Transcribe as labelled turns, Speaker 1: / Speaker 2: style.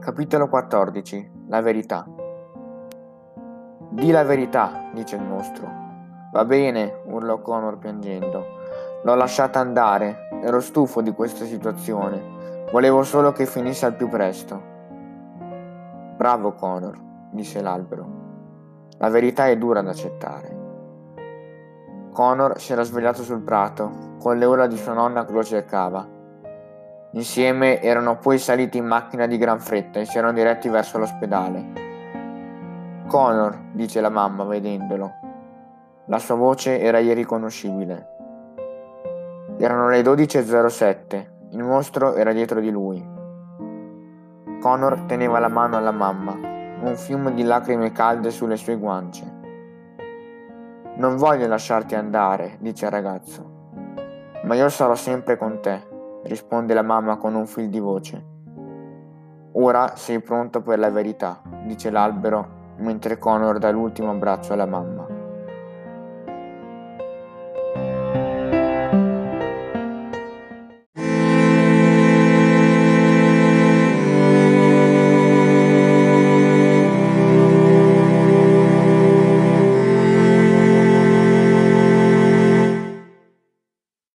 Speaker 1: Capitolo 14 La verità Di la verità, dice il mostro. Va bene, urlò Connor piangendo. L'ho lasciata andare, ero stufo di questa situazione. Volevo solo che finisse al più presto. Bravo Connor, disse l'albero. La verità è dura da accettare. Connor si era svegliato sul prato, con le urla di sua nonna che lo cercava. Insieme erano poi saliti in macchina di gran fretta e si erano diretti verso l'ospedale. Connor, dice la mamma vedendolo. La sua voce era irriconoscibile. Erano le 12.07. Il mostro era dietro di lui. Connor teneva la mano alla mamma, un fiume di lacrime calde sulle sue guance. Non voglio lasciarti andare, dice il ragazzo, ma io sarò sempre con te risponde la mamma con un fil di voce. Ora sei pronto per la verità, dice l'albero mentre Connor dà l'ultimo abbraccio alla mamma.